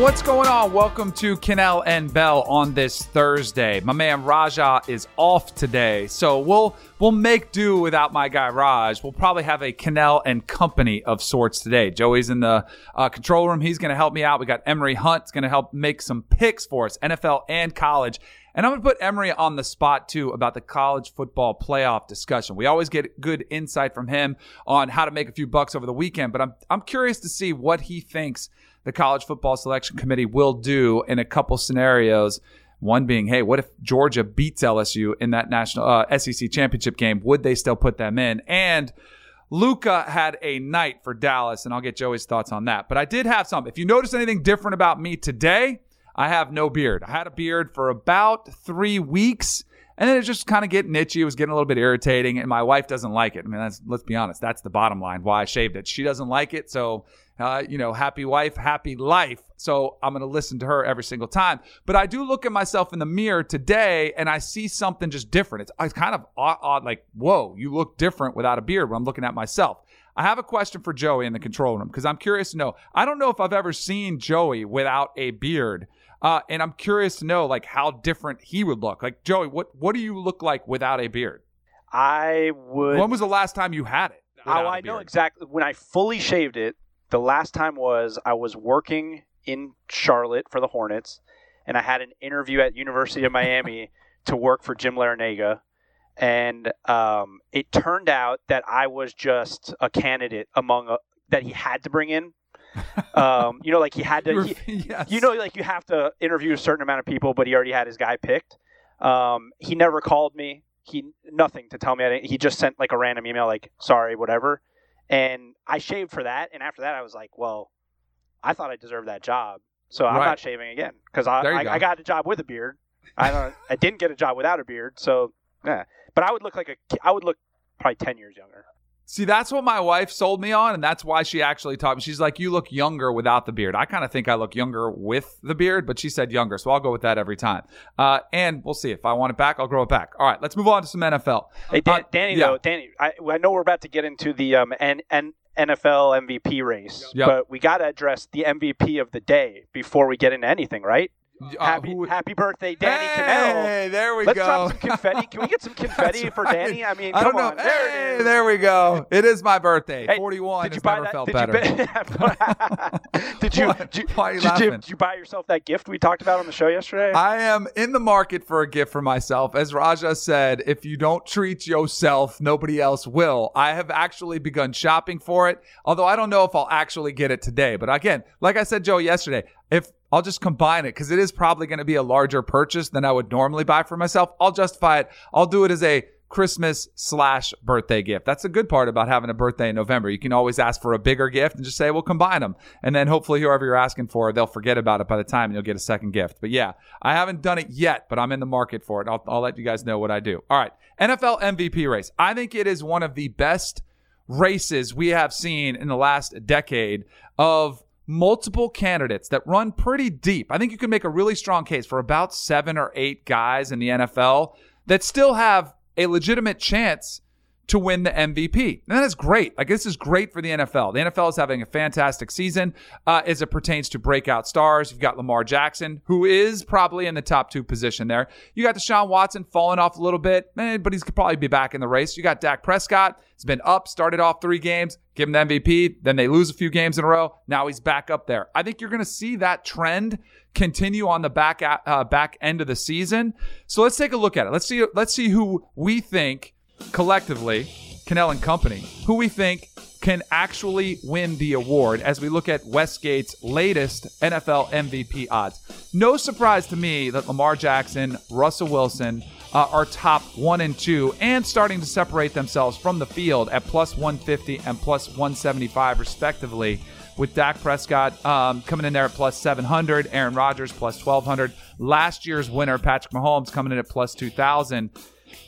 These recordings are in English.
What's going on? Welcome to Kanell and Bell on this Thursday. My man Raja is off today, so we'll we'll make do without my guy Raj. We'll probably have a Kanell and company of sorts today. Joey's in the uh, control room. He's going to help me out. We got Emory Hunt's going to help make some picks for us, NFL and college. And I'm going to put Emory on the spot too about the college football playoff discussion. We always get good insight from him on how to make a few bucks over the weekend, but I'm I'm curious to see what he thinks the college football selection committee will do in a couple scenarios. One being, hey, what if Georgia beats LSU in that national uh, SEC championship game? Would they still put them in? And Luca had a night for Dallas, and I'll get Joey's thoughts on that. But I did have some. If you notice anything different about me today, I have no beard. I had a beard for about three weeks. And then it just kind of getting itchy. It was getting a little bit irritating, and my wife doesn't like it. I mean, let's be honest, that's the bottom line why I shaved it. She doesn't like it, so uh, you know, happy wife, happy life. So I'm going to listen to her every single time. But I do look at myself in the mirror today and I see something just different. It's, it's kind of odd, odd, like, whoa, you look different without a beard when I'm looking at myself. I have a question for Joey in the control room because I'm curious to know. I don't know if I've ever seen Joey without a beard. Uh, and I'm curious to know like how different he would look. Like Joey, what what do you look like without a beard? I would. When was the last time you had it? Oh, I know exactly. When I fully shaved it, the last time was I was working in Charlotte for the Hornets, and I had an interview at University of Miami to work for Jim Larrañaga, and um, it turned out that I was just a candidate among a, that he had to bring in. um, you know, like he had to. He, yes. You know, like you have to interview a certain amount of people, but he already had his guy picked. Um, he never called me. He nothing to tell me. He just sent like a random email, like "sorry, whatever." And I shaved for that. And after that, I was like, well, I thought I deserved that job. So I'm not shaving again because I, I, I, got a job with a beard. I don't. I didn't get a job without a beard. So yeah. But I would look like a. I would look probably ten years younger. See, that's what my wife sold me on, and that's why she actually taught me. She's like, "You look younger without the beard." I kind of think I look younger with the beard, but she said younger, so I'll go with that every time. Uh, and we'll see if I want it back, I'll grow it back. All right, let's move on to some NFL. Hey, Dan, uh, Danny, yeah. though, Danny, I, I, know we're about to get into the um, and and NFL MVP race, yep. but we got to address the MVP of the day before we get into anything, right? Uh, happy, happy birthday, Danny hey, Kanell. there we Let's go. Let's drop some confetti. Can we get some confetti for right. Danny? I mean, I come on. Know. There, hey, there we go. It is my birthday. Hey, 41 did you buy never that? felt did better. You did you, did you, Why are you did, you, did you buy yourself that gift we talked about on the show yesterday? I am in the market for a gift for myself. As Raja said, if you don't treat yourself, nobody else will. I have actually begun shopping for it, although I don't know if I'll actually get it today. But again, like I said, Joe, yesterday, if I'll just combine it because it is probably going to be a larger purchase than I would normally buy for myself. I'll justify it. I'll do it as a Christmas slash birthday gift. That's the good part about having a birthday in November. You can always ask for a bigger gift and just say, we'll combine them. And then hopefully whoever you're asking for, they'll forget about it by the time you'll get a second gift. But yeah, I haven't done it yet, but I'm in the market for it. I'll, I'll let you guys know what I do. All right. NFL MVP race. I think it is one of the best races we have seen in the last decade of multiple candidates that run pretty deep. I think you can make a really strong case for about seven or eight guys in the NFL that still have a legitimate chance to win the MVP. And that is great. Like, this is great for the NFL. The NFL is having a fantastic season uh, as it pertains to breakout stars. You've got Lamar Jackson, who is probably in the top two position there. You got Deshaun Watson falling off a little bit, eh, but he's probably be back in the race. You got Dak Prescott. He's been up, started off three games, give him the MVP. Then they lose a few games in a row. Now he's back up there. I think you're going to see that trend continue on the back uh, back end of the season. So let's take a look at it. Let's see. Let's see who we think collectively, Kanell and Company, who we think can actually win the award as we look at Westgate's latest NFL MVP odds. No surprise to me that Lamar Jackson, Russell Wilson uh, are top one and two and starting to separate themselves from the field at plus 150 and plus 175, respectively. With Dak Prescott um, coming in there at plus 700, Aaron Rodgers plus 1200, last year's winner, Patrick Mahomes, coming in at plus 2000.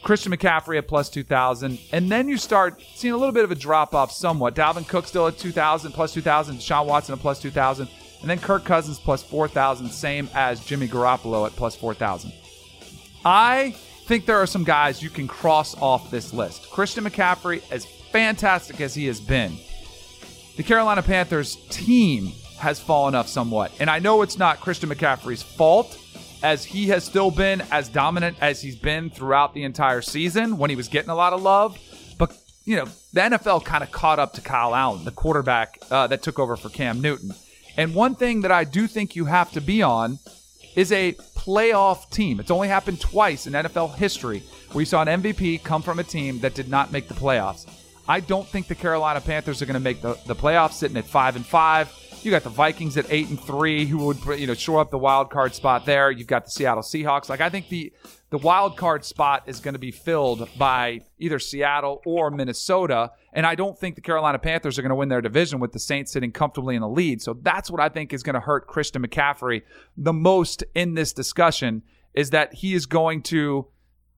Christian McCaffrey at plus 2,000. And then you start seeing a little bit of a drop off somewhat. Dalvin Cook still at 2,000, plus 2,000. Sean Watson at plus 2,000. And then Kirk Cousins plus 4,000, same as Jimmy Garoppolo at plus 4,000. I think there are some guys you can cross off this list. Christian McCaffrey, as fantastic as he has been, the Carolina Panthers team has fallen off somewhat. And I know it's not Christian McCaffrey's fault as he has still been as dominant as he's been throughout the entire season when he was getting a lot of love. But, you know, the NFL kind of caught up to Kyle Allen, the quarterback uh, that took over for Cam Newton. And one thing that I do think you have to be on is a playoff team. It's only happened twice in NFL history where you saw an MVP come from a team that did not make the playoffs. I don't think the Carolina Panthers are going to make the, the playoffs sitting at 5 and 5. You got the Vikings at eight and three, who would you know shore up the wild card spot there. You've got the Seattle Seahawks. Like I think the the wild card spot is going to be filled by either Seattle or Minnesota, and I don't think the Carolina Panthers are going to win their division with the Saints sitting comfortably in the lead. So that's what I think is going to hurt Christian McCaffrey the most in this discussion is that he is going to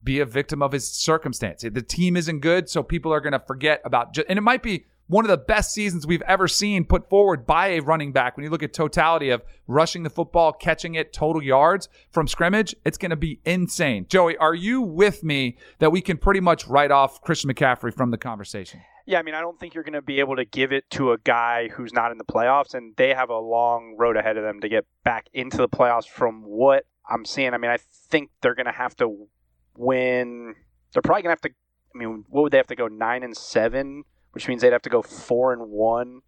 be a victim of his circumstance. The team isn't good, so people are going to forget about. and it might be one of the best seasons we've ever seen put forward by a running back. When you look at totality of rushing the football, catching it, total yards from scrimmage, it's going to be insane. Joey, are you with me that we can pretty much write off Christian McCaffrey from the conversation? Yeah, I mean, I don't think you're going to be able to give it to a guy who's not in the playoffs, and they have a long road ahead of them to get back into the playoffs. From what I'm seeing, I mean, I think they're going to have to win. They're probably going to have to. I mean, what would they have to go nine and seven which means they'd have to go four and one.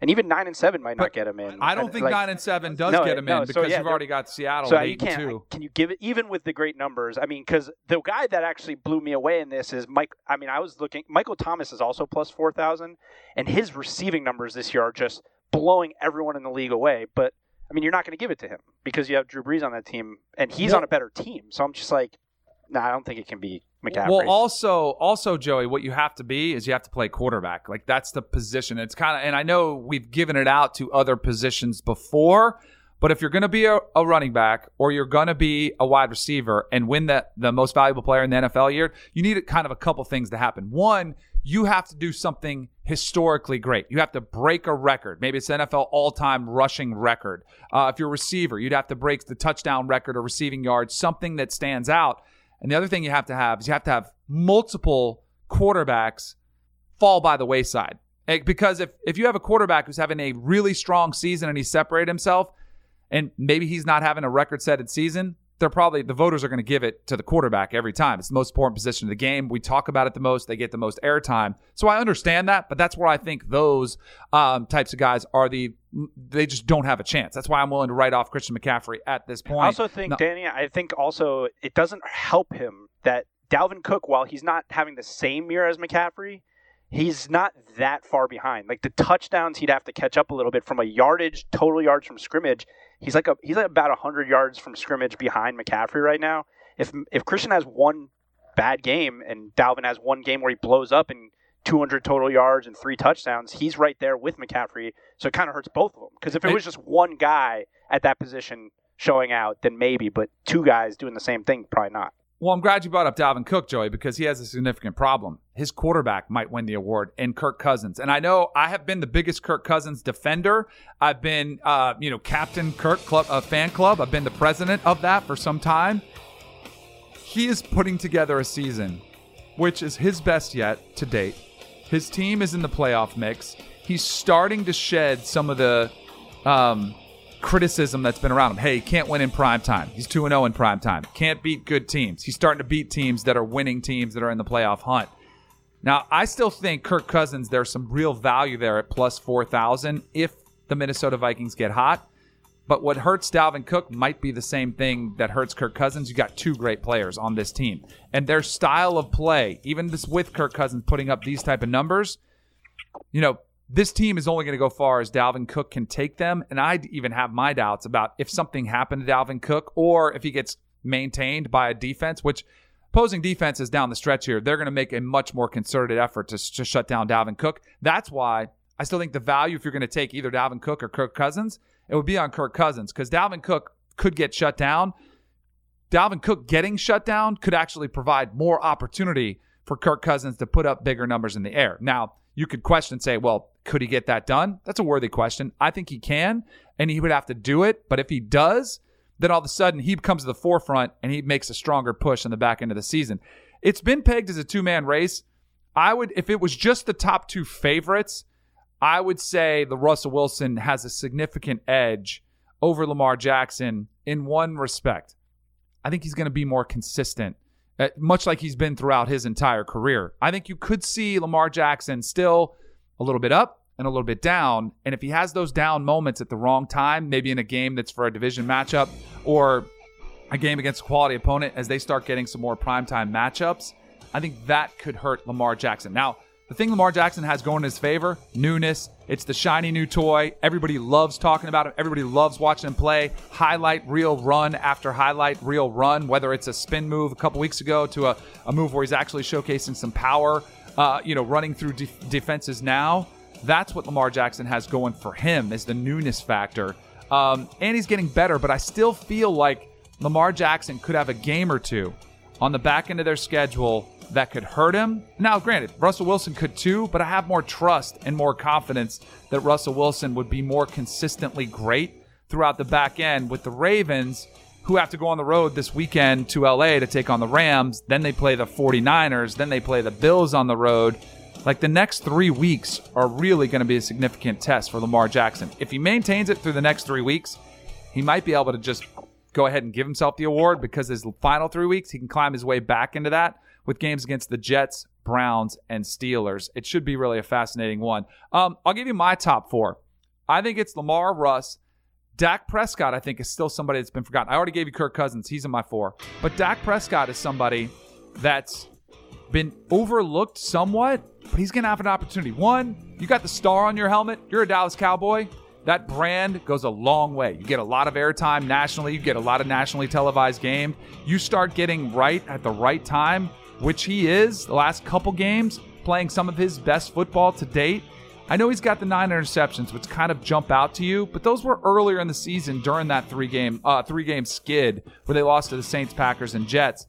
And even nine and seven might not but get them in. I don't think like, nine and seven does no, get them no, in because so yeah, you've already got Seattle. So you can't. Two. Can you give it even with the great numbers? I mean, because the guy that actually blew me away in this is Mike. I mean, I was looking. Michael Thomas is also plus four thousand, and his receiving numbers this year are just blowing everyone in the league away. But I mean, you're not going to give it to him because you have Drew Brees on that team, and he's on a better team. So I'm just like, no, nah, I don't think it can be McCaffrey. Well, also, also Joey, what you have to be is you have to play quarterback. Like that's the position. It's kind of, and I know we've given it out to other positions before, but if you're going to be a, a, running back or you're going to be a wide receiver and win the the most valuable player in the NFL year, you need kind of a couple things to happen. One, you have to do something historically great. You have to break a record. Maybe it's NFL all-time rushing record. Uh, if you're a receiver, you'd have to break the touchdown record or receiving yards, something that stands out. And the other thing you have to have is you have to have multiple quarterbacks fall by the wayside. Eh, because if, if you have a quarterback who's having a really strong season and he separated himself, and maybe he's not having a record setting season, they're probably the voters are going to give it to the quarterback every time. It's the most important position of the game. We talk about it the most. They get the most airtime. So I understand that, but that's where I think those um, types of guys are the they just don't have a chance. That's why I'm willing to write off Christian McCaffrey at this point. I also think, no. Danny, I think also it doesn't help him that Dalvin Cook, while he's not having the same year as McCaffrey, he's not that far behind. Like the touchdowns, he'd have to catch up a little bit from a yardage, total yards from scrimmage. He's like a he's like about hundred yards from scrimmage behind McCaffrey right now. If if Christian has one bad game and Dalvin has one game where he blows up and 200 total yards and three touchdowns, he's right there with McCaffrey. So it kind of hurts both of them. Because if it was just one guy at that position showing out, then maybe. But two guys doing the same thing, probably not. Well, I'm glad you brought up Dalvin Cook, Joey, because he has a significant problem. His quarterback might win the award, and Kirk Cousins. And I know I have been the biggest Kirk Cousins defender. I've been, uh, you know, captain Kirk club, uh, fan club. I've been the president of that for some time. He is putting together a season, which is his best yet to date. His team is in the playoff mix. He's starting to shed some of the um, criticism that's been around him. Hey, he can't win in prime time. He's 2 0 in prime time. Can't beat good teams. He's starting to beat teams that are winning teams that are in the playoff hunt. Now, I still think Kirk Cousins, there's some real value there at plus 4,000 if the Minnesota Vikings get hot. But what hurts Dalvin Cook might be the same thing that hurts Kirk Cousins. You got two great players on this team, and their style of play, even this with Kirk Cousins putting up these type of numbers, you know, this team is only going to go far as Dalvin Cook can take them. And I even have my doubts about if something happened to Dalvin Cook or if he gets maintained by a defense, which opposing defenses down the stretch here, they're going to make a much more concerted effort to, to shut down Dalvin Cook. That's why I still think the value, if you're going to take either Dalvin Cook or Kirk Cousins, it would be on Kirk Cousins because Dalvin Cook could get shut down. Dalvin Cook getting shut down could actually provide more opportunity for Kirk Cousins to put up bigger numbers in the air. Now, you could question, say, well, could he get that done? That's a worthy question. I think he can, and he would have to do it. But if he does, then all of a sudden he comes to the forefront and he makes a stronger push in the back end of the season. It's been pegged as a two man race. I would, if it was just the top two favorites, I would say the Russell Wilson has a significant edge over Lamar Jackson in one respect. I think he's going to be more consistent, Uh, much like he's been throughout his entire career. I think you could see Lamar Jackson still a little bit up and a little bit down. And if he has those down moments at the wrong time, maybe in a game that's for a division matchup or a game against a quality opponent, as they start getting some more primetime matchups, I think that could hurt Lamar Jackson. Now, the thing Lamar Jackson has going in his favor, newness. It's the shiny new toy. Everybody loves talking about him. Everybody loves watching him play. Highlight reel run after highlight reel run, whether it's a spin move a couple weeks ago to a, a move where he's actually showcasing some power, uh, you know, running through de- defenses now. That's what Lamar Jackson has going for him is the newness factor. Um, and he's getting better, but I still feel like Lamar Jackson could have a game or two on the back end of their schedule that could hurt him. Now, granted, Russell Wilson could too, but I have more trust and more confidence that Russell Wilson would be more consistently great throughout the back end with the Ravens, who have to go on the road this weekend to LA to take on the Rams. Then they play the 49ers. Then they play the Bills on the road. Like the next three weeks are really going to be a significant test for Lamar Jackson. If he maintains it through the next three weeks, he might be able to just go ahead and give himself the award because his final three weeks, he can climb his way back into that with games against the Jets, Browns, and Steelers. It should be really a fascinating one. Um, I'll give you my top four. I think it's Lamar, Russ, Dak Prescott. I think is still somebody that's been forgotten. I already gave you Kirk Cousins; he's in my four. But Dak Prescott is somebody that's been overlooked somewhat, but he's going to have an opportunity. One, you got the star on your helmet. You're a Dallas Cowboy. That brand goes a long way. You get a lot of airtime nationally. You get a lot of nationally televised game. You start getting right at the right time, which he is the last couple games, playing some of his best football to date. I know he's got the nine interceptions, which kind of jump out to you, but those were earlier in the season during that three game uh, three game skid where they lost to the Saints, Packers, and Jets.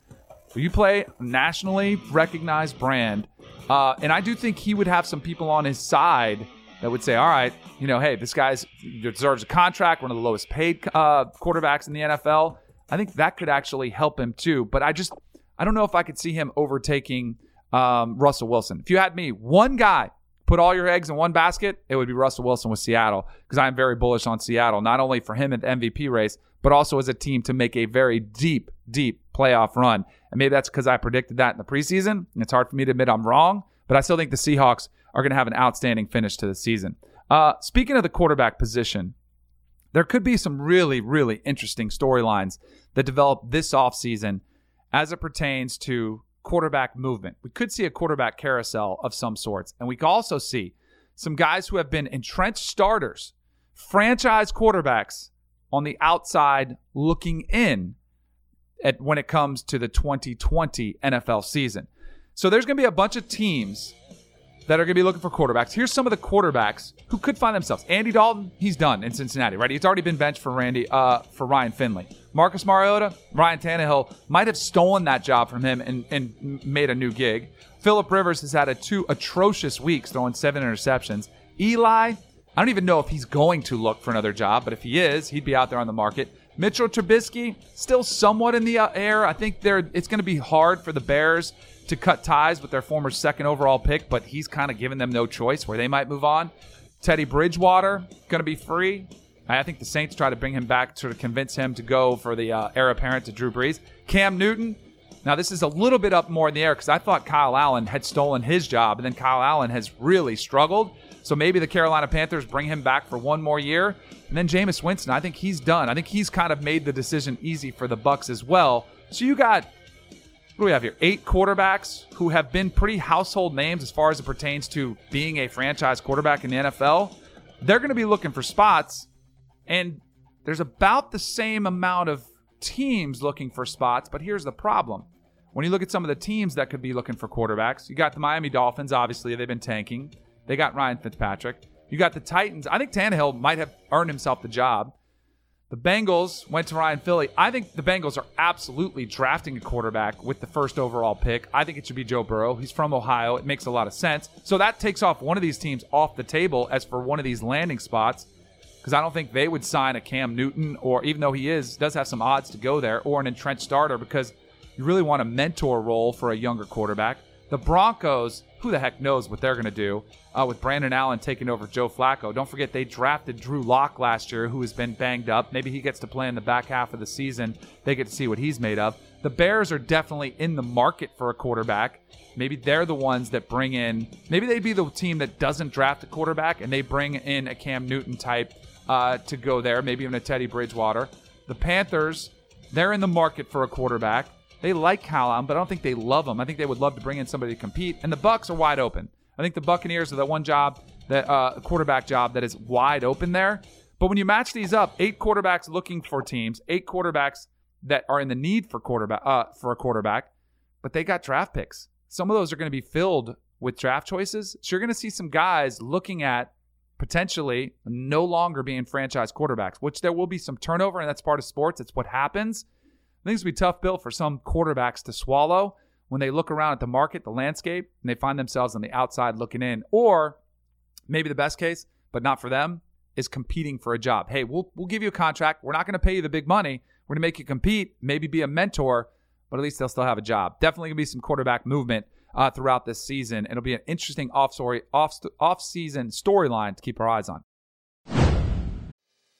You play nationally recognized brand, uh, and I do think he would have some people on his side that would say, "All right, you know, hey, this guy deserves a contract, one of the lowest paid uh, quarterbacks in the NFL." I think that could actually help him too. But I just, I don't know if I could see him overtaking um, Russell Wilson. If you had me, one guy, put all your eggs in one basket, it would be Russell Wilson with Seattle because I'm very bullish on Seattle, not only for him in the MVP race, but also as a team to make a very deep, deep playoff run. And maybe that's because I predicted that in the preseason. It's hard for me to admit I'm wrong, but I still think the Seahawks are going to have an outstanding finish to the season. Uh, speaking of the quarterback position, there could be some really, really interesting storylines that develop this offseason as it pertains to quarterback movement. We could see a quarterback carousel of some sorts, and we could also see some guys who have been entrenched starters, franchise quarterbacks on the outside looking in at when it comes to the 2020 NFL season. So there's going to be a bunch of teams that are going to be looking for quarterbacks. Here's some of the quarterbacks who could find themselves. Andy Dalton, he's done in Cincinnati, right? He's already been benched for Randy uh, for Ryan Finley. Marcus Mariota, Ryan Tannehill might have stolen that job from him and, and made a new gig. Philip Rivers has had a two atrocious weeks, throwing seven interceptions. Eli, I don't even know if he's going to look for another job, but if he is, he'd be out there on the market. Mitchell Trubisky still somewhat in the uh, air. I think they're, it's going to be hard for the Bears to cut ties with their former second overall pick, but he's kind of given them no choice where they might move on. Teddy Bridgewater going to be free. I think the Saints try to bring him back to convince him to go for the uh, heir apparent to Drew Brees. Cam Newton. Now this is a little bit up more in the air because I thought Kyle Allen had stolen his job, and then Kyle Allen has really struggled. So maybe the Carolina Panthers bring him back for one more year. And then Jameis Winston, I think he's done. I think he's kind of made the decision easy for the Bucks as well. So you got what do we have here? Eight quarterbacks who have been pretty household names as far as it pertains to being a franchise quarterback in the NFL. They're going to be looking for spots, and there's about the same amount of teams looking for spots. But here's the problem when you look at some of the teams that could be looking for quarterbacks, you got the Miami Dolphins, obviously, they've been tanking. They got Ryan Fitzpatrick. You got the Titans. I think Tannehill might have earned himself the job. The Bengals went to Ryan Philly. I think the Bengals are absolutely drafting a quarterback with the first overall pick. I think it should be Joe Burrow. He's from Ohio. It makes a lot of sense. So that takes off one of these teams off the table as for one of these landing spots because I don't think they would sign a Cam Newton or even though he is does have some odds to go there or an entrenched starter because you really want a mentor role for a younger quarterback. The Broncos, who the heck knows what they're going to do uh, with Brandon Allen taking over Joe Flacco. Don't forget they drafted Drew Lock last year, who has been banged up. Maybe he gets to play in the back half of the season. They get to see what he's made of. The Bears are definitely in the market for a quarterback. Maybe they're the ones that bring in. Maybe they'd be the team that doesn't draft a quarterback and they bring in a Cam Newton type uh, to go there. Maybe even a Teddy Bridgewater. The Panthers, they're in the market for a quarterback. They like Callum, but I don't think they love him. I think they would love to bring in somebody to compete. And the Bucks are wide open. I think the Buccaneers are the one job that uh, quarterback job that is wide open there. But when you match these up, eight quarterbacks looking for teams, eight quarterbacks that are in the need for quarterback uh, for a quarterback, but they got draft picks. Some of those are going to be filled with draft choices. So you're going to see some guys looking at potentially no longer being franchise quarterbacks, which there will be some turnover, and that's part of sports. It's what happens. Going to be tough bill for some quarterbacks to swallow when they look around at the market, the landscape, and they find themselves on the outside looking in. Or maybe the best case, but not for them, is competing for a job. Hey, we'll, we'll give you a contract. We're not going to pay you the big money. We're going to make you compete, maybe be a mentor, but at least they'll still have a job. Definitely going to be some quarterback movement uh, throughout this season. It'll be an interesting off story, off off season storyline to keep our eyes on.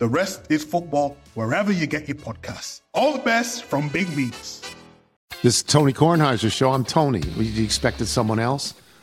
The Rest is Football wherever you get your podcasts. All the best from Big Meats. This is Tony Kornheiser's show. I'm Tony. You expected someone else?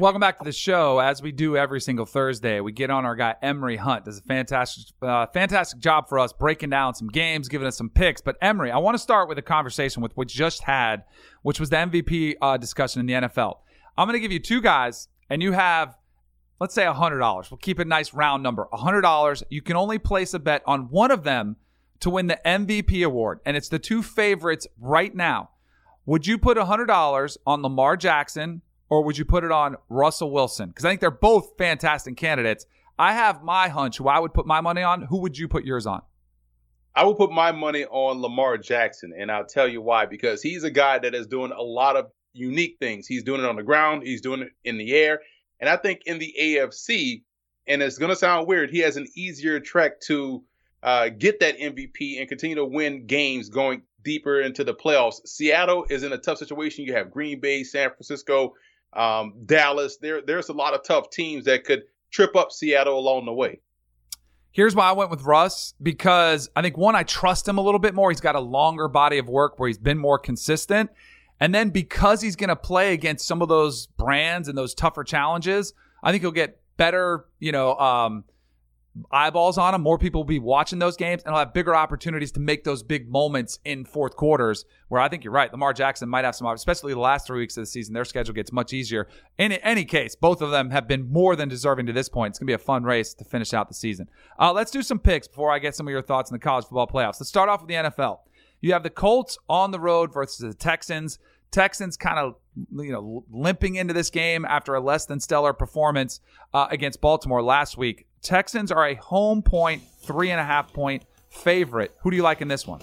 Welcome back to the show. As we do every single Thursday, we get on our guy Emory Hunt. Does a fantastic, uh, fantastic job for us breaking down some games, giving us some picks. But Emory, I want to start with a conversation with what just had, which was the MVP uh, discussion in the NFL. I'm going to give you two guys, and you have, let's say, hundred dollars. We'll keep a nice round number. hundred dollars. You can only place a bet on one of them to win the MVP award, and it's the two favorites right now. Would you put hundred dollars on Lamar Jackson? Or would you put it on Russell Wilson? Because I think they're both fantastic candidates. I have my hunch who I would put my money on. Who would you put yours on? I will put my money on Lamar Jackson, and I'll tell you why. Because he's a guy that is doing a lot of unique things. He's doing it on the ground, he's doing it in the air. And I think in the AFC, and it's going to sound weird, he has an easier track to uh, get that MVP and continue to win games going deeper into the playoffs. Seattle is in a tough situation. You have Green Bay, San Francisco, um, Dallas. There, there's a lot of tough teams that could trip up Seattle along the way. Here's why I went with Russ because I think one, I trust him a little bit more. He's got a longer body of work where he's been more consistent. And then because he's going to play against some of those brands and those tougher challenges, I think he'll get better, you know, um, eyeballs on him. More people will be watching those games, and he'll have bigger opportunities to make those big moments in fourth quarters. Where I think you're right, Lamar Jackson might have some, especially the last three weeks of the season. Their schedule gets much easier. In any case, both of them have been more than deserving to this point. It's going to be a fun race to finish out the season. Uh, let's do some picks before I get some of your thoughts on the college football playoffs. Let's start off with the NFL. You have the Colts on the road versus the Texans. Texans kind of you know limping into this game after a less than stellar performance uh, against Baltimore last week. Texans are a home point, three and a half point favorite. Who do you like in this one?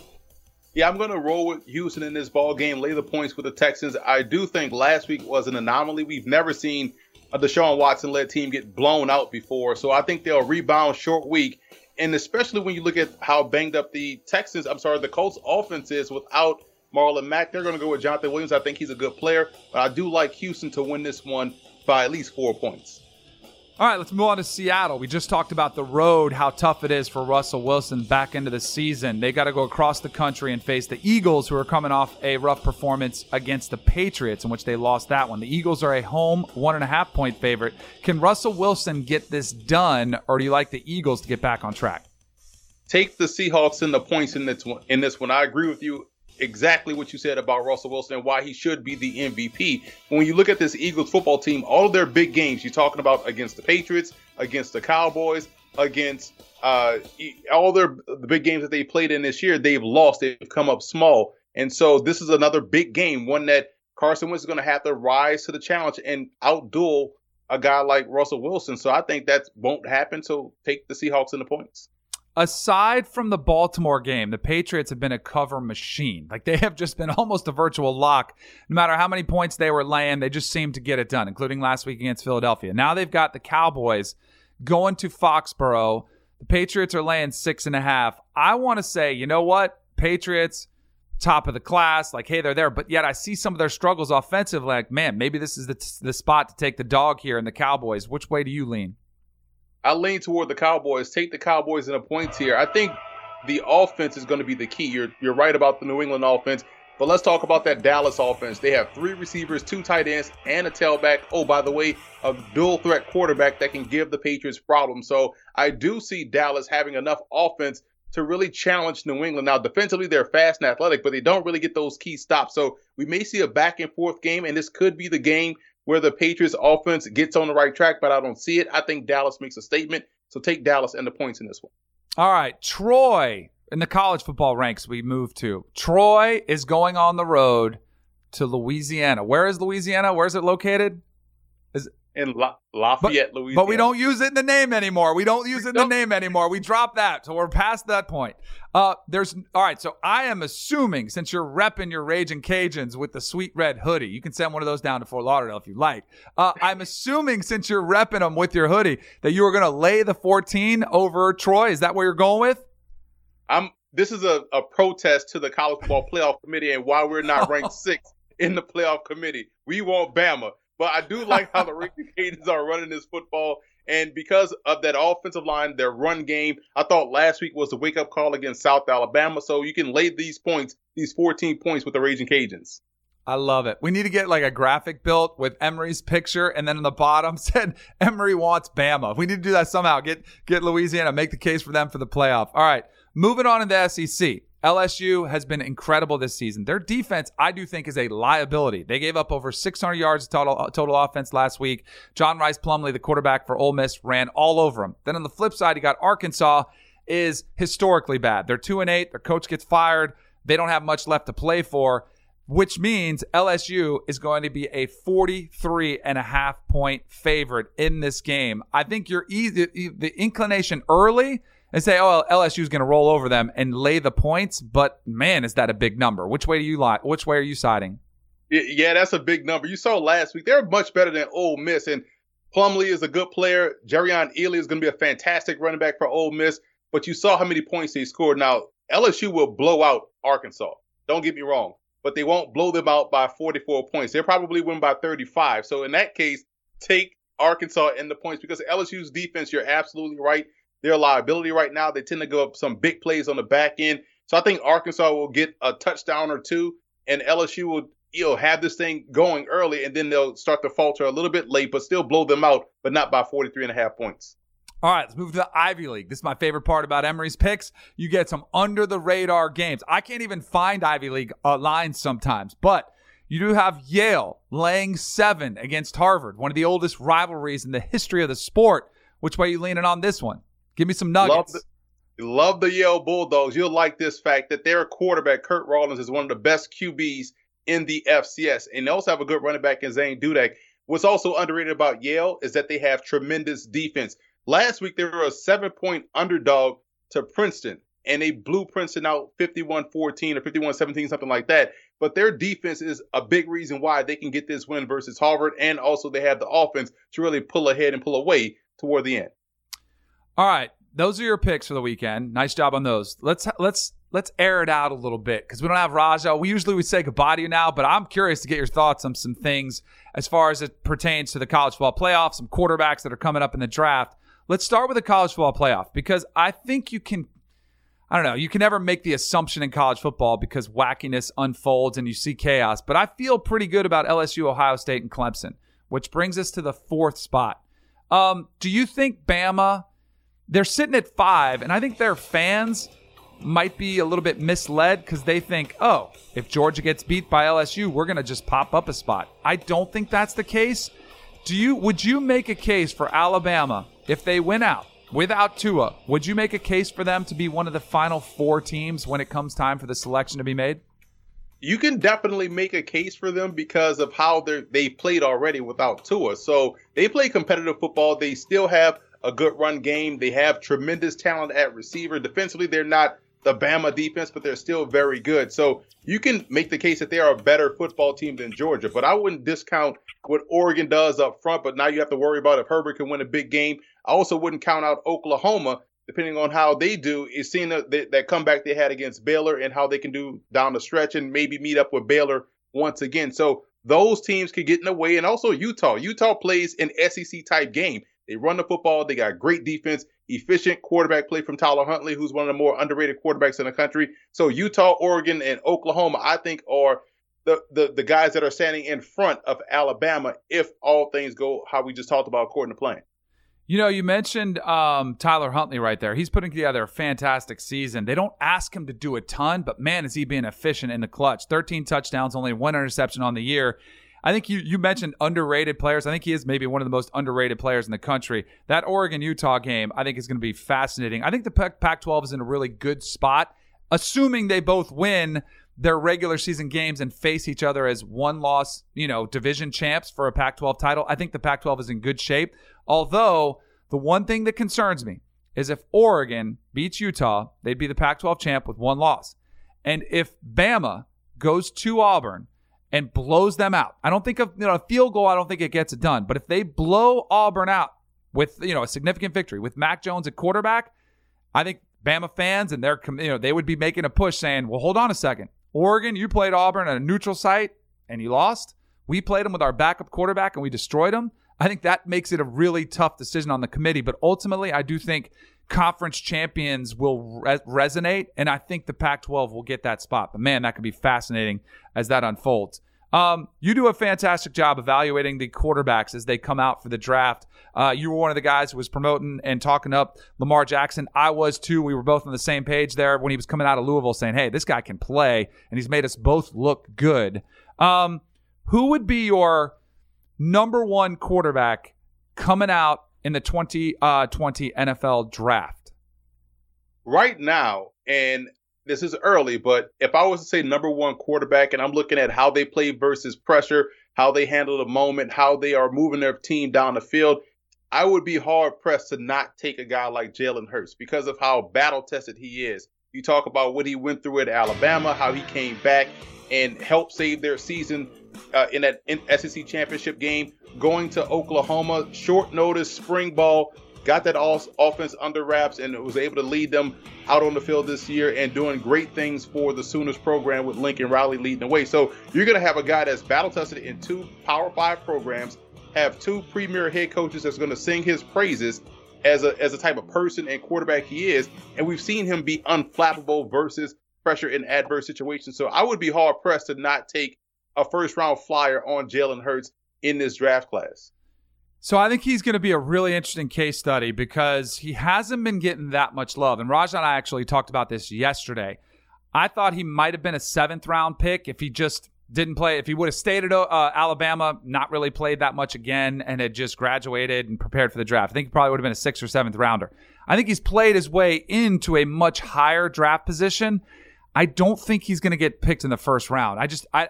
Yeah, I'm going to roll with Houston in this ball game, lay the points with the Texans. I do think last week was an anomaly. We've never seen a Deshaun Watson led team get blown out before, so I think they'll rebound short week. And especially when you look at how banged up the Texans, I'm sorry, the Colts offense is without Marlon Mack, they're going to go with Jonathan Williams. I think he's a good player, but I do like Houston to win this one by at least four points. All right, let's move on to Seattle. We just talked about the road, how tough it is for Russell Wilson back into the season. They got to go across the country and face the Eagles, who are coming off a rough performance against the Patriots, in which they lost that one. The Eagles are a home one and a half point favorite. Can Russell Wilson get this done, or do you like the Eagles to get back on track? Take the Seahawks in the points in this one. In this one, I agree with you exactly what you said about Russell Wilson and why he should be the MVP. When you look at this Eagles football team, all of their big games, you're talking about against the Patriots, against the Cowboys, against uh, all their the big games that they played in this year, they've lost. They've come up small, and so this is another big game, one that Carson Wentz is going to have to rise to the challenge and outduel a guy like Russell Wilson. So I think that won't happen. So take the Seahawks in the points aside from the Baltimore game, the Patriots have been a cover machine. Like they have just been almost a virtual lock. No matter how many points they were laying, they just seemed to get it done, including last week against Philadelphia. Now they've got the Cowboys going to Foxborough. The Patriots are laying six and a half. I want to say, you know what? Patriots, top of the class. Like, hey, they're there. But yet I see some of their struggles offensively. Like, man, maybe this is the, the spot to take the dog here in the Cowboys. Which way do you lean? I lean toward the Cowboys. Take the Cowboys in the points here. I think the offense is going to be the key. You're you're right about the New England offense, but let's talk about that Dallas offense. They have three receivers, two tight ends, and a tailback. Oh, by the way, a dual threat quarterback that can give the Patriots problems. So I do see Dallas having enough offense to really challenge New England. Now, defensively, they're fast and athletic, but they don't really get those key stops. So we may see a back and forth game, and this could be the game where the Patriots offense gets on the right track, but I don't see it. I think Dallas makes a statement. So take Dallas and the points in this one. All right. Troy, in the college football ranks we move to. Troy is going on the road to Louisiana. Where is Louisiana? Where is it located? Is in La- Lafayette, but, Louisiana. But we don't use it in the name anymore. We don't use it in the name anymore. We dropped that. So we're past that point. Uh, there's all right. So I am assuming since you're repping your Raging Cajuns with the sweet red hoodie, you can send one of those down to Fort Lauderdale if you like. Uh, I'm assuming since you're repping them with your hoodie that you are going to lay the 14 over Troy. Is that where you're going with? I'm. This is a, a protest to the college football playoff committee and why we're not ranked sixth in the playoff committee. We want Bama. But I do like how the Raging Cajuns are running this football. And because of that offensive line, their run game, I thought last week was the wake up call against South Alabama. So you can lay these points, these 14 points with the Raging Cajuns. I love it. We need to get like a graphic built with Emory's picture, and then in the bottom said Emory wants Bama. We need to do that somehow. Get get Louisiana, make the case for them for the playoff. All right, moving on in the SEC. LSU has been incredible this season. Their defense, I do think, is a liability. They gave up over 600 yards total total offense last week. John Rhys Plumlee, the quarterback for Ole Miss, ran all over them. Then on the flip side, you got Arkansas is historically bad. They're two and eight. Their coach gets fired. They don't have much left to play for, which means LSU is going to be a 43 and a half point favorite in this game. I think you're easy, the inclination early and say, oh, LSU is going to roll over them and lay the points. But man, is that a big number? Which way do you like? Which way are you siding? Yeah, that's a big number. You saw last week; they're much better than Ole Miss, and Plumlee is a good player. Jerrion Ealy is going to be a fantastic running back for Ole Miss. But you saw how many points they scored. Now LSU will blow out Arkansas. Don't get me wrong, but they won't blow them out by 44 points. They'll probably win by 35. So in that case, take Arkansas in the points because LSU's defense. You're absolutely right their liability right now. They tend to go up some big plays on the back end. So I think Arkansas will get a touchdown or two, and LSU will you know have this thing going early, and then they'll start to falter a little bit late, but still blow them out, but not by 43 and a half points. All right, let's move to the Ivy League. This is my favorite part about Emory's picks. You get some under the radar games. I can't even find Ivy League uh, lines sometimes, but you do have Yale laying seven against Harvard, one of the oldest rivalries in the history of the sport. Which way are you leaning on this one? Give me some nuggets. Love the, love the Yale Bulldogs. You'll like this fact that their quarterback, Kurt Rawlings, is one of the best QBs in the FCS. And they also have a good running back in Zane Dudek. What's also underrated about Yale is that they have tremendous defense. Last week, they were a seven point underdog to Princeton. and they blew Princeton out 51-14 or 51-17, something like that. But their defense is a big reason why they can get this win versus Harvard, and also they have the offense to really pull ahead and pull away toward the end. All right, those are your picks for the weekend. Nice job on those. Let's let's let's air it out a little bit because we don't have Raja. We usually would say goodbye to you now, but I'm curious to get your thoughts on some things as far as it pertains to the college football playoff, some quarterbacks that are coming up in the draft. Let's start with the college football playoff because I think you can. I don't know. You can never make the assumption in college football because wackiness unfolds and you see chaos. But I feel pretty good about LSU, Ohio State, and Clemson, which brings us to the fourth spot. Um, do you think Bama? They're sitting at five, and I think their fans might be a little bit misled because they think, oh, if Georgia gets beat by LSU, we're going to just pop up a spot. I don't think that's the case. Do you? Would you make a case for Alabama if they win out without Tua? Would you make a case for them to be one of the final four teams when it comes time for the selection to be made? You can definitely make a case for them because of how they they played already without Tua. So they play competitive football. They still have a good run game. They have tremendous talent at receiver. Defensively, they're not the Bama defense, but they're still very good. So you can make the case that they are a better football team than Georgia. But I wouldn't discount what Oregon does up front. But now you have to worry about if Herbert can win a big game. I also wouldn't count out Oklahoma, depending on how they do. Is seeing that, that comeback they had against Baylor and how they can do down the stretch and maybe meet up with Baylor once again. So those teams could get in the way. And also Utah. Utah plays an SEC type game. They run the football. They got great defense, efficient quarterback play from Tyler Huntley, who's one of the more underrated quarterbacks in the country. So Utah, Oregon, and Oklahoma, I think, are the, the, the guys that are standing in front of Alabama if all things go how we just talked about according to plan. You know, you mentioned um, Tyler Huntley right there. He's putting together a fantastic season. They don't ask him to do a ton, but man, is he being efficient in the clutch. 13 touchdowns, only one interception on the year. I think you you mentioned underrated players. I think he is maybe one of the most underrated players in the country. That Oregon Utah game, I think, is going to be fascinating. I think the Pac 12 is in a really good spot, assuming they both win their regular season games and face each other as one loss, you know, division champs for a Pac 12 title. I think the Pac 12 is in good shape. Although, the one thing that concerns me is if Oregon beats Utah, they'd be the Pac 12 champ with one loss. And if Bama goes to Auburn, and blows them out. I don't think of you know a field goal. I don't think it gets it done. But if they blow Auburn out with you know a significant victory with Mac Jones at quarterback, I think Bama fans and their you know they would be making a push saying, "Well, hold on a second, Oregon, you played Auburn at a neutral site and you lost. We played them with our backup quarterback and we destroyed them." I think that makes it a really tough decision on the committee. But ultimately, I do think conference champions will re- resonate, and I think the Pac 12 will get that spot. But man, that could be fascinating as that unfolds. Um, you do a fantastic job evaluating the quarterbacks as they come out for the draft. Uh, you were one of the guys who was promoting and talking up Lamar Jackson. I was too. We were both on the same page there when he was coming out of Louisville saying, hey, this guy can play, and he's made us both look good. Um, who would be your number one quarterback coming out in the 2020 uh, NFL draft? Right now, and this is early, but if I was to say number one quarterback and I'm looking at how they play versus pressure, how they handle the moment, how they are moving their team down the field, I would be hard pressed to not take a guy like Jalen Hurts because of how battle tested he is. You talk about what he went through at Alabama, how he came back and helped save their season uh, in that SEC championship game, going to Oklahoma, short notice, spring ball, got that all offense under wraps and was able to lead them out on the field this year and doing great things for the Sooners program with Lincoln Riley leading the way. So you're going to have a guy that's battle tested in two Power Five programs, have two premier head coaches that's going to sing his praises as a as a type of person and quarterback he is, and we've seen him be unflappable versus pressure in adverse situations. So I would be hard pressed to not take a first round flyer on Jalen Hurts in this draft class. So I think he's going to be a really interesting case study because he hasn't been getting that much love. And Raj and I actually talked about this yesterday. I thought he might have been a seventh round pick if he just didn't play. If he would have stayed at uh, Alabama, not really played that much again, and had just graduated and prepared for the draft. I think he probably would have been a sixth or seventh rounder. I think he's played his way into a much higher draft position. I don't think he's going to get picked in the first round. I just I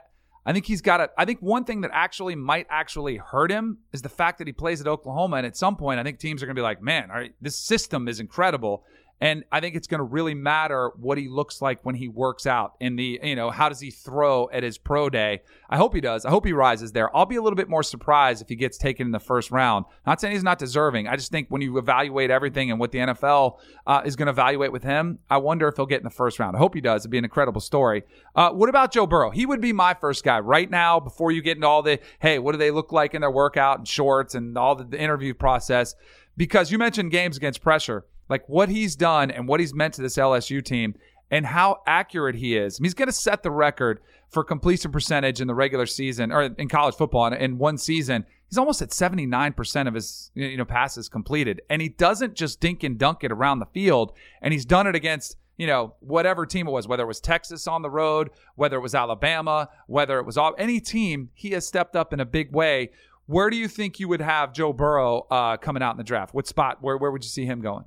I think he's got a. I think one thing that actually might actually hurt him is the fact that he plays at Oklahoma, and at some point, I think teams are going to be like, "Man, all right, this system is incredible." And I think it's going to really matter what he looks like when he works out in the, you know, how does he throw at his pro day? I hope he does. I hope he rises there. I'll be a little bit more surprised if he gets taken in the first round. Not saying he's not deserving. I just think when you evaluate everything and what the NFL uh, is going to evaluate with him, I wonder if he'll get in the first round. I hope he does. It'd be an incredible story. Uh, what about Joe Burrow? He would be my first guy right now before you get into all the, hey, what do they look like in their workout and shorts and all the, the interview process? Because you mentioned games against pressure like what he's done and what he's meant to this LSU team and how accurate he is. I mean, he's going to set the record for completion percentage in the regular season or in college football in, one season. He's almost at 79% of his you know passes completed. And he doesn't just dink and dunk it around the field. And he's done it against, you know, whatever team it was, whether it was Texas on the road, whether it was Alabama, whether it was all, any team, he has stepped up in a big way. Where do you think you would have Joe Burrow uh, coming out in the draft? What spot? Where, where would you see him going?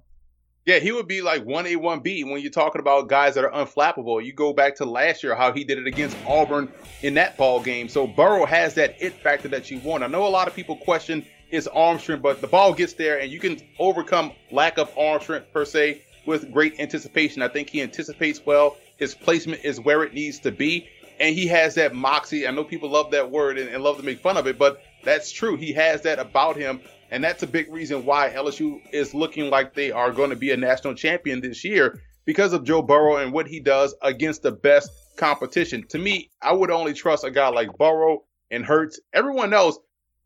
Yeah, he would be like 1A, 1B when you're talking about guys that are unflappable. You go back to last year, how he did it against Auburn in that ball game. So Burrow has that it factor that you want. I know a lot of people question his arm strength, but the ball gets there and you can overcome lack of arm strength per se with great anticipation. I think he anticipates well. His placement is where it needs to be. And he has that moxie. I know people love that word and, and love to make fun of it, but that's true. He has that about him and that's a big reason why LSU is looking like they are going to be a national champion this year because of Joe Burrow and what he does against the best competition. To me, I would only trust a guy like Burrow and Hurts. Everyone else,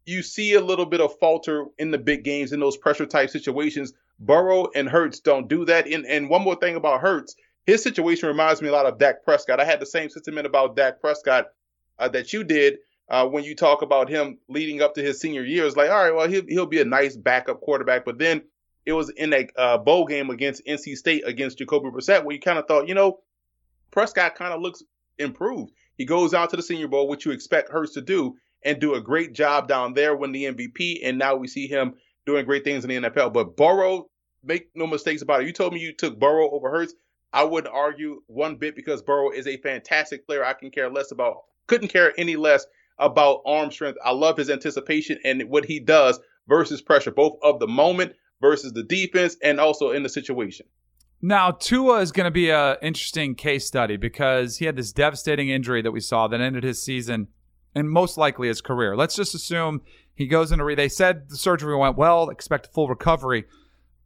you see a little bit of falter in the big games in those pressure type situations. Burrow and Hurts don't do that. And, and one more thing about Hurts, his situation reminds me a lot of Dak Prescott. I had the same sentiment about Dak Prescott uh, that you did uh, when you talk about him leading up to his senior year. It's like, all right, well, he'll, he'll be a nice backup quarterback. But then it was in a uh, bowl game against NC State against Jacoby Brissett where you kind of thought, you know, Prescott kind of looks improved. He goes out to the Senior Bowl, which you expect Hurts to do, and do a great job down there, win the MVP, and now we see him doing great things in the NFL. But Burrow, make no mistakes about it. You told me you took Burrow over Hurts. I wouldn't argue one bit because Burrow is a fantastic player. I can care less about, couldn't care any less about arm strength. I love his anticipation and what he does versus pressure, both of the moment versus the defense and also in the situation. Now, Tua is going to be an interesting case study because he had this devastating injury that we saw that ended his season and most likely his career. Let's just assume he goes into re. They said the surgery went well, expect a full recovery.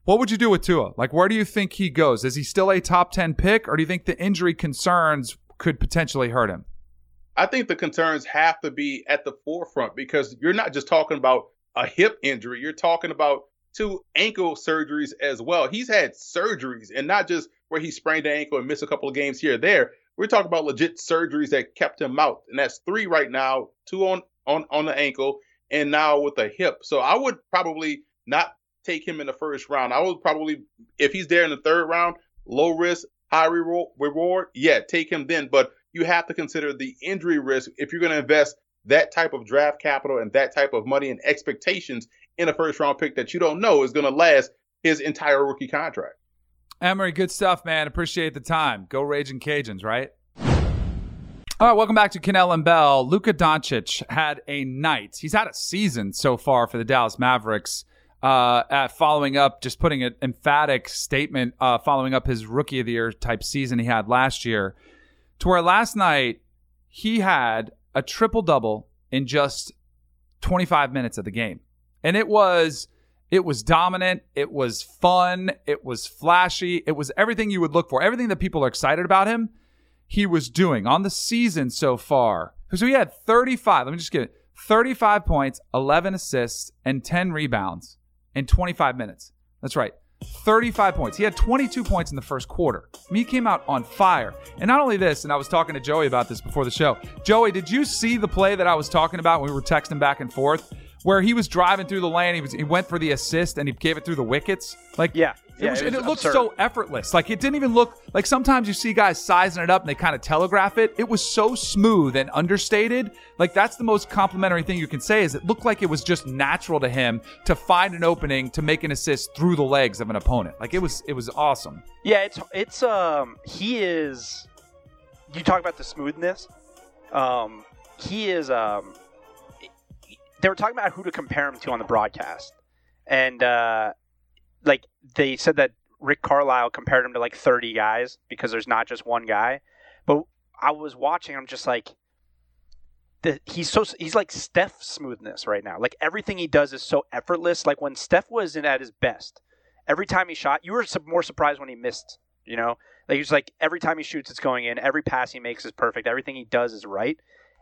What would you do with Tua? Like, where do you think he goes? Is he still a top 10 pick, or do you think the injury concerns could potentially hurt him? I think the concerns have to be at the forefront because you're not just talking about a hip injury, you're talking about two ankle surgeries as well. He's had surgeries and not just where he sprained an ankle and missed a couple of games here or there. We're talking about legit surgeries that kept him out. And that's three right now, two on on on the ankle and now with a hip. So I would probably not take him in the first round. I would probably if he's there in the third round, low risk, high reward, yeah, take him then, but you have to consider the injury risk if you're going to invest that type of draft capital and that type of money and expectations in a first round pick that you don't know is going to last his entire rookie contract. Emory, good stuff, man. Appreciate the time. Go Raging Cajuns, right? All right, welcome back to Kanell and Bell. Luka Doncic had a night. He's had a season so far for the Dallas Mavericks. Uh, at following up, just putting an emphatic statement, uh, following up his rookie of the year type season he had last year to where last night he had a triple double in just 25 minutes of the game. And it was it was dominant, it was fun, it was flashy, it was everything you would look for. Everything that people are excited about him, he was doing on the season so far. So he had 35, let me just get it. 35 points, 11 assists, and 10 rebounds in 25 minutes. That's right. 35 points. He had 22 points in the first quarter. I mean, he came out on fire. And not only this, and I was talking to Joey about this before the show. Joey, did you see the play that I was talking about when we were texting back and forth? Where he was driving through the lane, he was he went for the assist and he gave it through the wickets. Like yeah, it, yeah, was, it, was it looked so effortless. Like it didn't even look like sometimes you see guys sizing it up and they kind of telegraph it. It was so smooth and understated. Like that's the most complimentary thing you can say is it looked like it was just natural to him to find an opening to make an assist through the legs of an opponent. Like it was it was awesome. Yeah, it's it's um he is you talk about the smoothness. Um he is um they were talking about who to compare him to on the broadcast. And uh like they said that Rick Carlisle compared him to like 30 guys because there's not just one guy. But I was watching, I'm just like, the, he's so he's like Steph smoothness right now. Like everything he does is so effortless. Like when Steph was in at his best, every time he shot, you were more surprised when he missed. You know, like he's like every time he shoots, it's going in. Every pass he makes is perfect. Everything he does is right.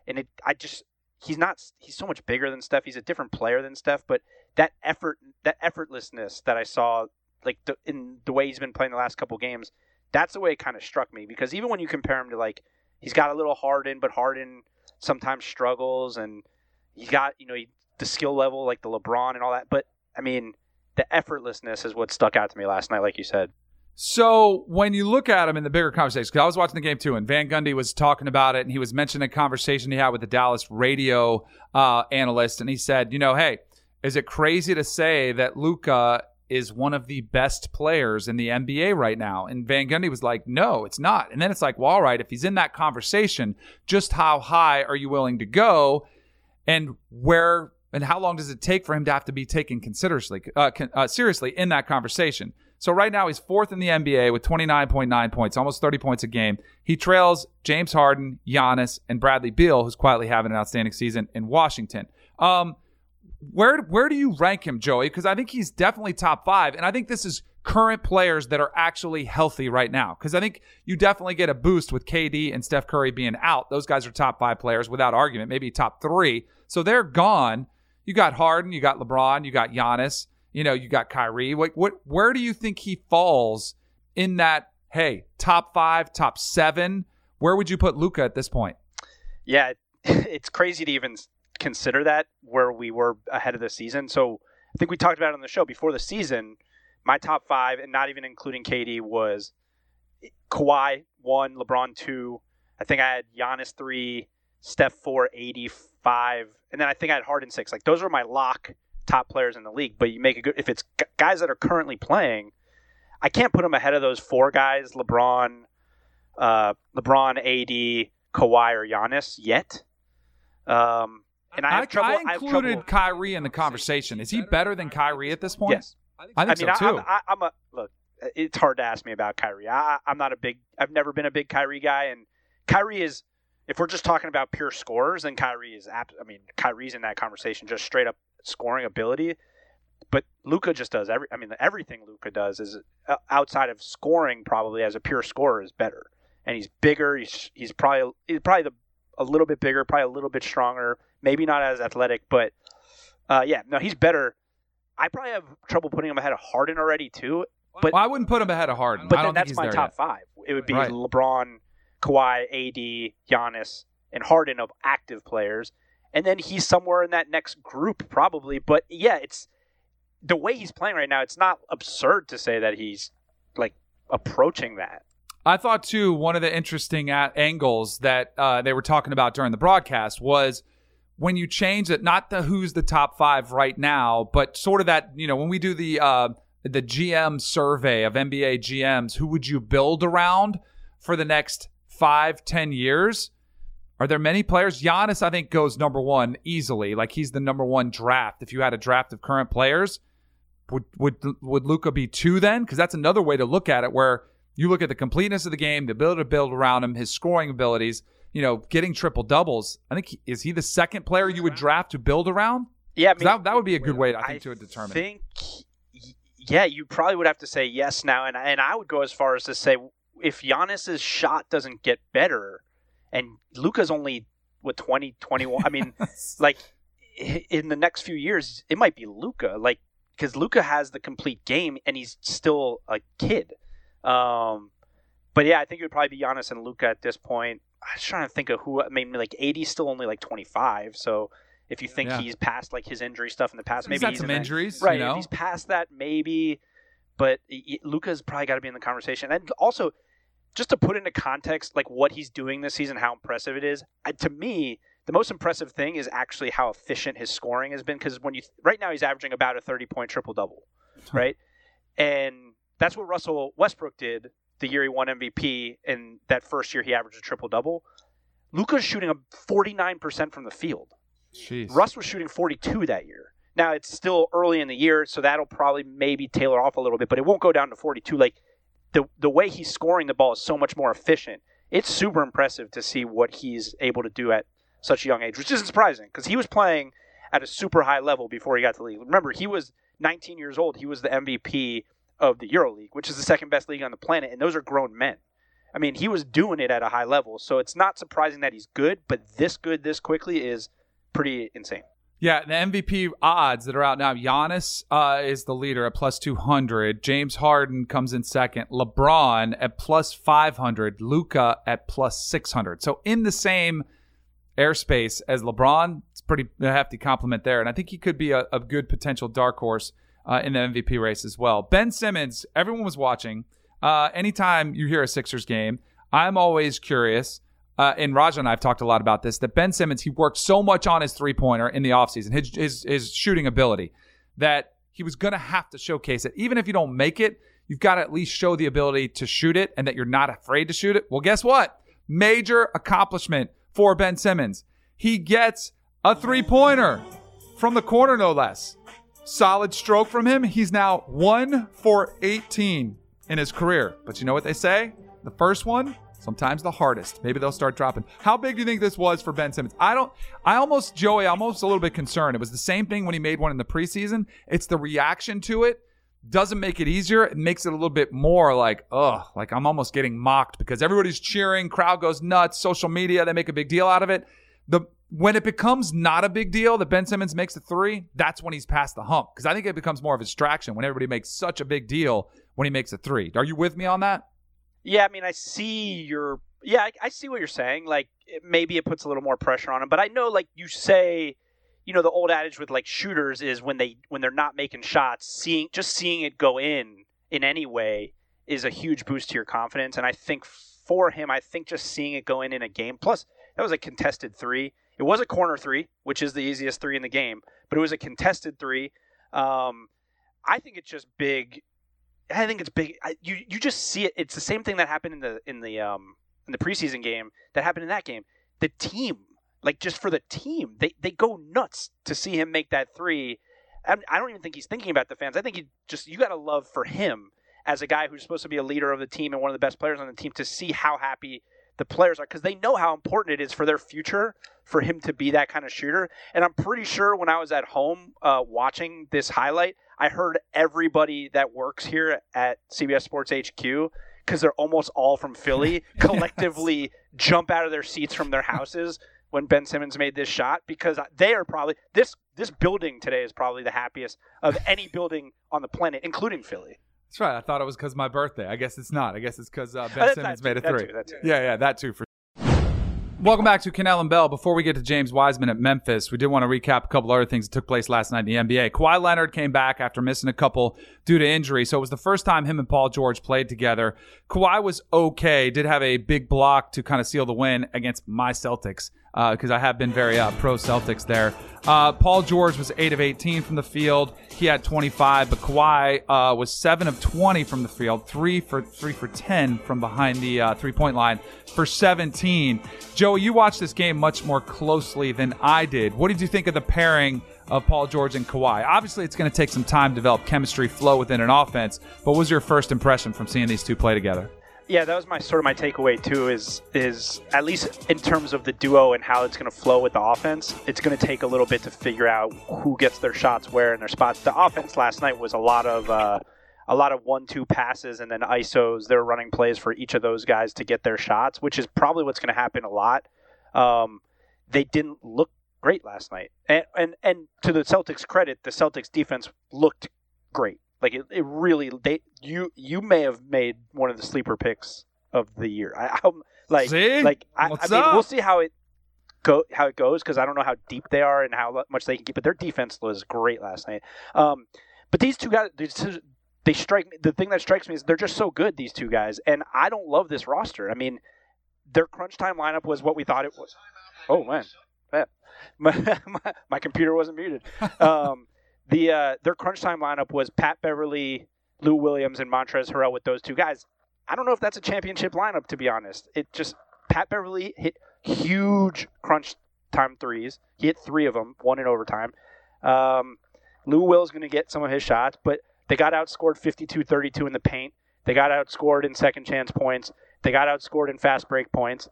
And it, I just he's not he's so much bigger than Steph. He's a different player than Steph, but that effort that effortlessness that I saw like the, in the way he's been playing the last couple games, that's the way it kind of struck me because even when you compare him to like he's got a little Harden, but Harden sometimes struggles and he's got you know he, the skill level like the LeBron and all that, but I mean the effortlessness is what stuck out to me last night, like you said. So when you look at him in the bigger conversation, because I was watching the game too, and Van Gundy was talking about it, and he was mentioning a conversation he had with the Dallas radio uh, analyst, and he said, you know, hey, is it crazy to say that Luka is one of the best players in the NBA right now? And Van Gundy was like, no, it's not. And then it's like, well, all right, if he's in that conversation, just how high are you willing to go, and where and how long does it take for him to have to be taken uh, uh, seriously in that conversation? So right now he's fourth in the NBA with 29.9 points, almost 30 points a game. He trails James Harden, Giannis, and Bradley Beal, who's quietly having an outstanding season in Washington. Um, where where do you rank him, Joey? Because I think he's definitely top five, and I think this is current players that are actually healthy right now. Because I think you definitely get a boost with KD and Steph Curry being out. Those guys are top five players without argument, maybe top three. So they're gone. You got Harden, you got LeBron, you got Giannis. You know, you got Kyrie. What, what, where do you think he falls in that? Hey, top five, top seven. Where would you put Luka at this point? Yeah, it's crazy to even consider that where we were ahead of the season. So I think we talked about it on the show before the season. My top five, and not even including KD, was Kawhi one, LeBron two. I think I had Giannis three, Steph four, AD five, and then I think I had Harden six. Like those are my lock top players in the league. But you make a good if it's guys that are currently playing. I can't put them ahead of those four guys: LeBron, uh, LeBron, AD, Kawhi, or Giannis yet. Um, and I, have I, trouble. I included trouble, Kyrie in the conversation. Is he better than Kyrie at this point? Yes, I think, I mean, so too. I, am a look. It's hard to ask me about Kyrie. I, I'm not a big. I've never been a big Kyrie guy, and Kyrie is. If we're just talking about pure scorers, then Kyrie is. I mean, Kyrie's in that conversation, just straight up scoring ability. But Luka just does every. I mean, everything Luka does is uh, outside of scoring, probably as a pure scorer, is better. And he's bigger. He's he's probably he's probably the, a little bit bigger, probably a little bit stronger. Maybe not as athletic, but uh, yeah, no, he's better. I probably have trouble putting him ahead of Harden already too. But well, I wouldn't put him ahead of Harden. But then that's my top yet. five. It would be right. LeBron, Kawhi, AD, Giannis, and Harden of active players and then he's somewhere in that next group probably. But yeah, it's the way he's playing right now. It's not absurd to say that he's like approaching that. I thought too one of the interesting angles that uh, they were talking about during the broadcast was when you change it, not the who's the top five right now, but sort of that you know when we do the uh, the GM survey of NBA GMs, who would you build around for the next five, ten years? Are there many players? Giannis, I think, goes number one easily. Like he's the number one draft. If you had a draft of current players, would would would Luka be two then? Because that's another way to look at it, where you look at the completeness of the game, the ability to build around him, his scoring abilities. You know, getting triple doubles. I think he, is he the second player you would draft to build around? Yeah, I mean, that that would be a good way, I think, I to determine. I Think, yeah, you probably would have to say yes now, and and I would go as far as to say if Giannis's shot doesn't get better and Luka's only with 20, 21. I mean, like in the next few years, it might be Luka, like because Luka has the complete game and he's still a kid. Um, but yeah, I think it would probably be Giannis and Luka at this point. I was trying to think of who. I mean, like AD's still only like 25, so if you think Yeah. he's past like his injury stuff in the past, He's maybe had he's some in that- injuries, right? you know? If he's past that, maybe. But y- probably got to be in the conversation, and also just to put into context, like what he's doing this season, how impressive it is. uh, To me, the most impressive thing is actually how efficient his scoring has been. Because when you right now he's averaging about a thirty point triple double, right? And that's what Russell Westbrook did the year he won MVP. And that first year he averaged a triple double. Luka's shooting a forty nine percent from the field. Jeez. Russ was shooting forty two that year. Now it's still early in the year, so that'll probably maybe tailor off a little bit, but it won't go down to 42. Like the the way he's scoring the ball is so much more efficient. It's super impressive to see what he's able to do at such a young age, which isn't surprising because he was playing at a super high level before he got to the league. Remember, he was 19 years old. He was the MVP of the EuroLeague, which is the second best league on the planet, and those are grown men. I mean, he was doing it at a high level, so it's not surprising that he's good, but this good this quickly is pretty insane. Yeah, the MVP odds that are out now. Giannis uh, is the leader at plus 200. James Harden comes in second. LeBron at plus 500. Luka at plus 600. So in the same airspace as LeBron, it's pretty hefty compliment there. And I think he could be a, a good potential dark horse uh, in the MVP race as well. Ben Simmons, everyone was watching. Uh, anytime you hear a Sixers game, I'm always curious. Uh, and Raja and I have talked a lot about this that Ben Simmons, he worked so much on his three pointer in the offseason, his, his, his shooting ability, that he was going to have to showcase it. Even if you don't make it, you've got to at least show the ability to shoot it and that you're not afraid to shoot it. Well, guess what? Major accomplishment for Ben Simmons. He gets a three pointer from the corner, no less. Solid stroke from him. He's now one for 18 in his career. But you know what they say? The first one, sometimes the hardest. Maybe they'll start dropping. How big do you think this was for Ben Simmons? I don't, I almost, Joey, almost a little bit concerned. It was the same thing when he made one in the preseason. It's the reaction to it. Doesn't make it easier. It makes it a little bit more like, ugh, like I'm almost getting mocked because everybody's cheering, crowd goes nuts, social media, they make a big deal out of it. The when it becomes not a big deal that Ben Simmons makes a three, that's when he's past the hump. Because I think it becomes more of a distraction when everybody makes such a big deal when he makes a three. Are you with me on that? Yeah, I mean, I see your. Yeah, I, I see what you're saying. Like, it, maybe it puts a little more pressure on him, but I know, like you say, you know, the old adage with like shooters is when they when they're not making shots, seeing just seeing it go in in any way is a huge boost to your confidence. And I think for him, I think just seeing it go in in a game. Plus, that was a contested three. It was a corner three, which is the easiest three in the game, but it was a contested three. Um, I think it's just big. I think it's big. I, you you just see it. It's the same thing that happened in the in the um in the preseason game that happened in that game. The team, like just for the team, they they go nuts to see him make that three. And I don't even think he's thinking about the fans. I think he just you got a love for him as a guy who's supposed to be a leader of the team and one of the best players on the team to see how happy the players are because they know how important it is for their future for him to be that kind of shooter. And I'm pretty sure when I was at home uh, watching this highlight, I heard everybody that works here at CBS Sports HQ because they're almost all from Philly collectively yes. jump out of their seats from their houses when Ben Simmons made this shot because they are probably this this building today is probably the happiest of any building on the planet, including Philly. That's right. I thought it was because my birthday. I guess it's not. I guess it's because uh, Ben Simmons made a three. That too, that too. Yeah, yeah, that too for Welcome back to Kanell and Bell. Before we get to James Wiseman at Memphis, we did want to recap a couple other things that took place last night in the NBA. Kawhi Leonard came back after missing a couple due to injury, so it was the first time him and Paul George played together. Kawhi was okay, did have a big block to kind of seal the win against my Celtics because uh, I have been very uh, pro Celtics there. Uh, Paul George was 8 of 18 from the field. He had 25, but Kawhi uh, was 7 of 20 from the field, 3 for 3 for 10 from behind the uh, three point line for 17. Joey, you watched this game much more closely than I did. What did you think of the pairing of Paul George and Kawhi? Obviously, it's going to take some time to develop chemistry, flow within an offense, but what was your first impression from seeing these two play together? yeah, that was my sort of my takeaway too. Is is at least in terms of the duo and how it's going to flow with the offense, it's going to take a little bit to figure out who gets their shots where and their spots. The offense last night was a lot of uh, a lot of one-two passes and then isos. They're running plays for each of those guys to get their shots, which is probably what's going to happen a lot. Um, they didn't look great last night, and and and to the Celtics' credit, the Celtics defense looked great. Like it, it really they you you may have made one of the sleeper picks of the year. I, I'm like see? like I, I mean we'll see how it go how it goes because I don't know how deep they are and how much they can keep. But their defense was great last night. Um, but these two guys, these two, they strike me. The thing that strikes me is they're just so good. These two guys, and I don't love this roster. I mean, their crunch time lineup was what we thought it was. Oh man, my, my, my computer wasn't muted. Um, the uh, their crunch time lineup was Pat Beverley, Lou Williams, and Montrezl Harrell with those two guys. I don't know if that's a championship lineup to be honest. It just Pat Beverley hit huge crunch time threes. He hit three of them, one in overtime. Um, Lou Will's going to get some of his shots, but they got outscored 52-32 in the paint. They got outscored in second chance points. They got outscored in fast break points.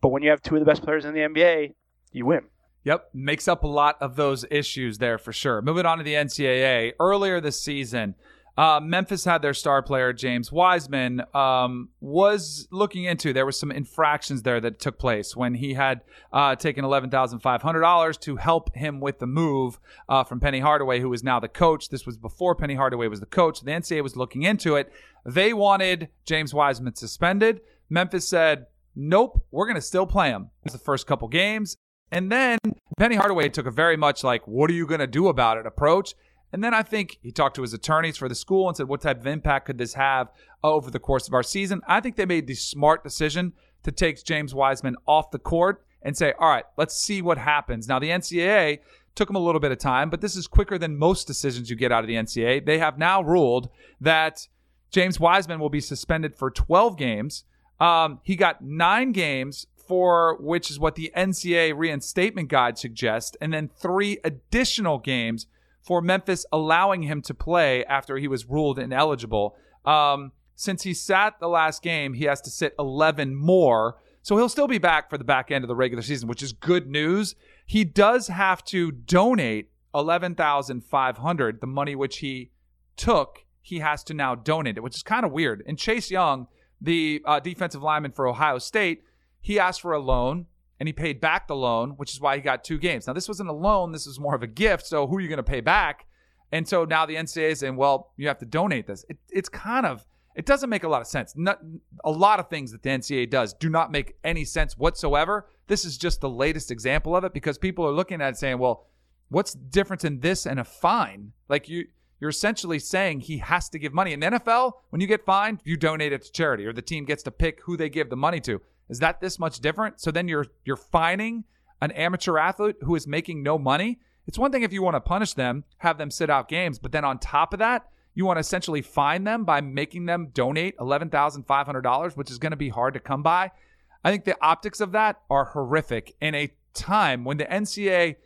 But when you have two of the best players in the NBA, you win. Yep, makes up a lot of those issues there for sure. Moving on to the NCAA. Earlier this season, uh, Memphis had their star player James Wiseman um, was looking into. There was some infractions there that took place when he had uh, taken eleven thousand five hundred dollars to help him with the move uh, from Penny Hardaway, who is now the coach. This was before Penny Hardaway was the coach. The NCAA was looking into it. They wanted James Wiseman suspended. Memphis said, "Nope, we're going to still play him." It's the first couple games. And then Penny Hardaway took a very much like, what are you going to do about it approach. And then I think he talked to his attorneys for the school and said, what type of impact could this have over the course of our season? I think they made the smart decision to take James Wiseman off the court and say, all right, let's see what happens. Now, the NCAA took them a little bit of time, but this is quicker than most decisions you get out of the NCAA. They have now ruled that James Wiseman will be suspended for 12 games. Um, he got nine games for which is what the NCAA reinstatement guide suggests, and then three additional games for Memphis allowing him to play after he was ruled ineligible. Um, since he sat the last game, he has to sit 11 more. So he'll still be back for the back end of the regular season, which is good news. He does have to donate 11,500, the money which he took, he has to now donate it, which is kind of weird. And Chase Young, the uh, defensive lineman for Ohio State, he asked for a loan and he paid back the loan, which is why he got two games. Now, this wasn't a loan, this was more of a gift. So, who are you going to pay back? And so now the NCAA is saying, well, you have to donate this. It, it's kind of, it doesn't make a lot of sense. Not, a lot of things that the NCAA does do not make any sense whatsoever. This is just the latest example of it because people are looking at it saying, well, what's the difference in this and a fine? Like you, you're essentially saying he has to give money. In the NFL, when you get fined, you donate it to charity or the team gets to pick who they give the money to. Is that this much different? So then you're you're fining an amateur athlete who is making no money. It's one thing if you want to punish them, have them sit out games, but then on top of that, you want to essentially fine them by making them donate $11,500, which is going to be hard to come by. I think the optics of that are horrific in a time when the NCAA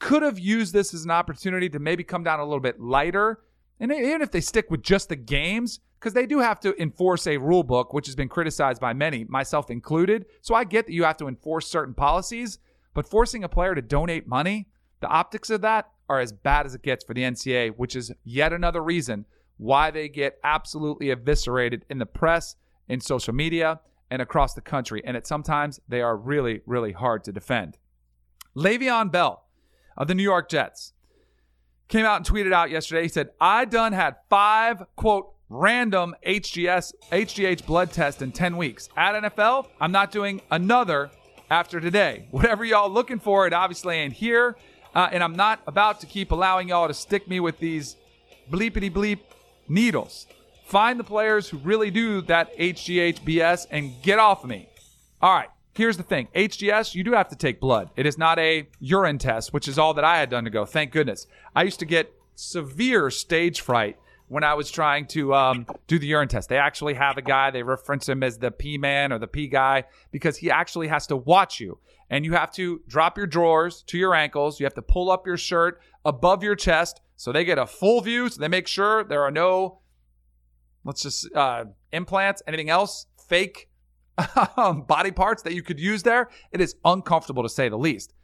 could have used this as an opportunity to maybe come down a little bit lighter. And even if they stick with just the games, because they do have to enforce a rule book, which has been criticized by many, myself included. So I get that you have to enforce certain policies, but forcing a player to donate money, the optics of that are as bad as it gets for the NCAA, which is yet another reason why they get absolutely eviscerated in the press, in social media, and across the country. And at sometimes they are really, really hard to defend. Le'Veon Bell of the New York Jets came out and tweeted out yesterday. He said, I done had five, quote, random HGS HGH blood test in 10 weeks. At NFL, I'm not doing another after today. Whatever y'all looking for, it obviously ain't here. Uh, and I'm not about to keep allowing y'all to stick me with these bleepity bleep needles. Find the players who really do that HGH BS and get off of me. All right, here's the thing HGS, you do have to take blood. It is not a urine test, which is all that I had done to go. Thank goodness. I used to get severe stage fright when I was trying to um, do the urine test. They actually have a guy, they reference him as the P man or the P guy because he actually has to watch you. And you have to drop your drawers to your ankles. You have to pull up your shirt above your chest so they get a full view. So they make sure there are no, let's just, uh, implants, anything else, fake um, body parts that you could use there. It is uncomfortable to say the least.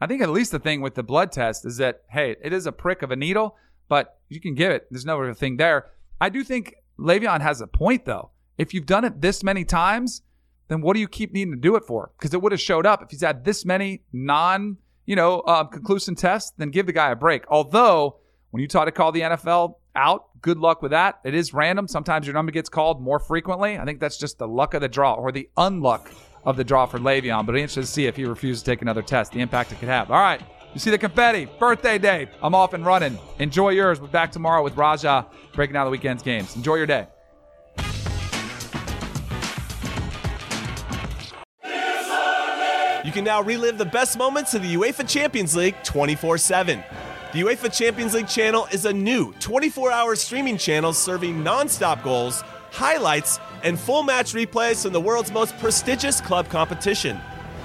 I think at least the thing with the blood test is that, hey, it is a prick of a needle, but you can give it. There's no other thing there. I do think Le'Veon has a point though. If you've done it this many times, then what do you keep needing to do it for? Because it would have showed up if he's had this many non, you know, uh, conclusive tests. Then give the guy a break. Although when you try to call the NFL out, good luck with that. It is random. Sometimes your number gets called more frequently. I think that's just the luck of the draw or the unluck of the draw for Le'Veon. But I'm to see if he refuses to take another test, the impact it could have. All right. You see the confetti. Birthday day. I'm off and running. Enjoy yours. We're back tomorrow with Raja breaking down the weekend's games. Enjoy your day. You can now relive the best moments of the UEFA Champions League 24 7. The UEFA Champions League channel is a new 24 hour streaming channel serving non stop goals, highlights, and full match replays from the world's most prestigious club competition.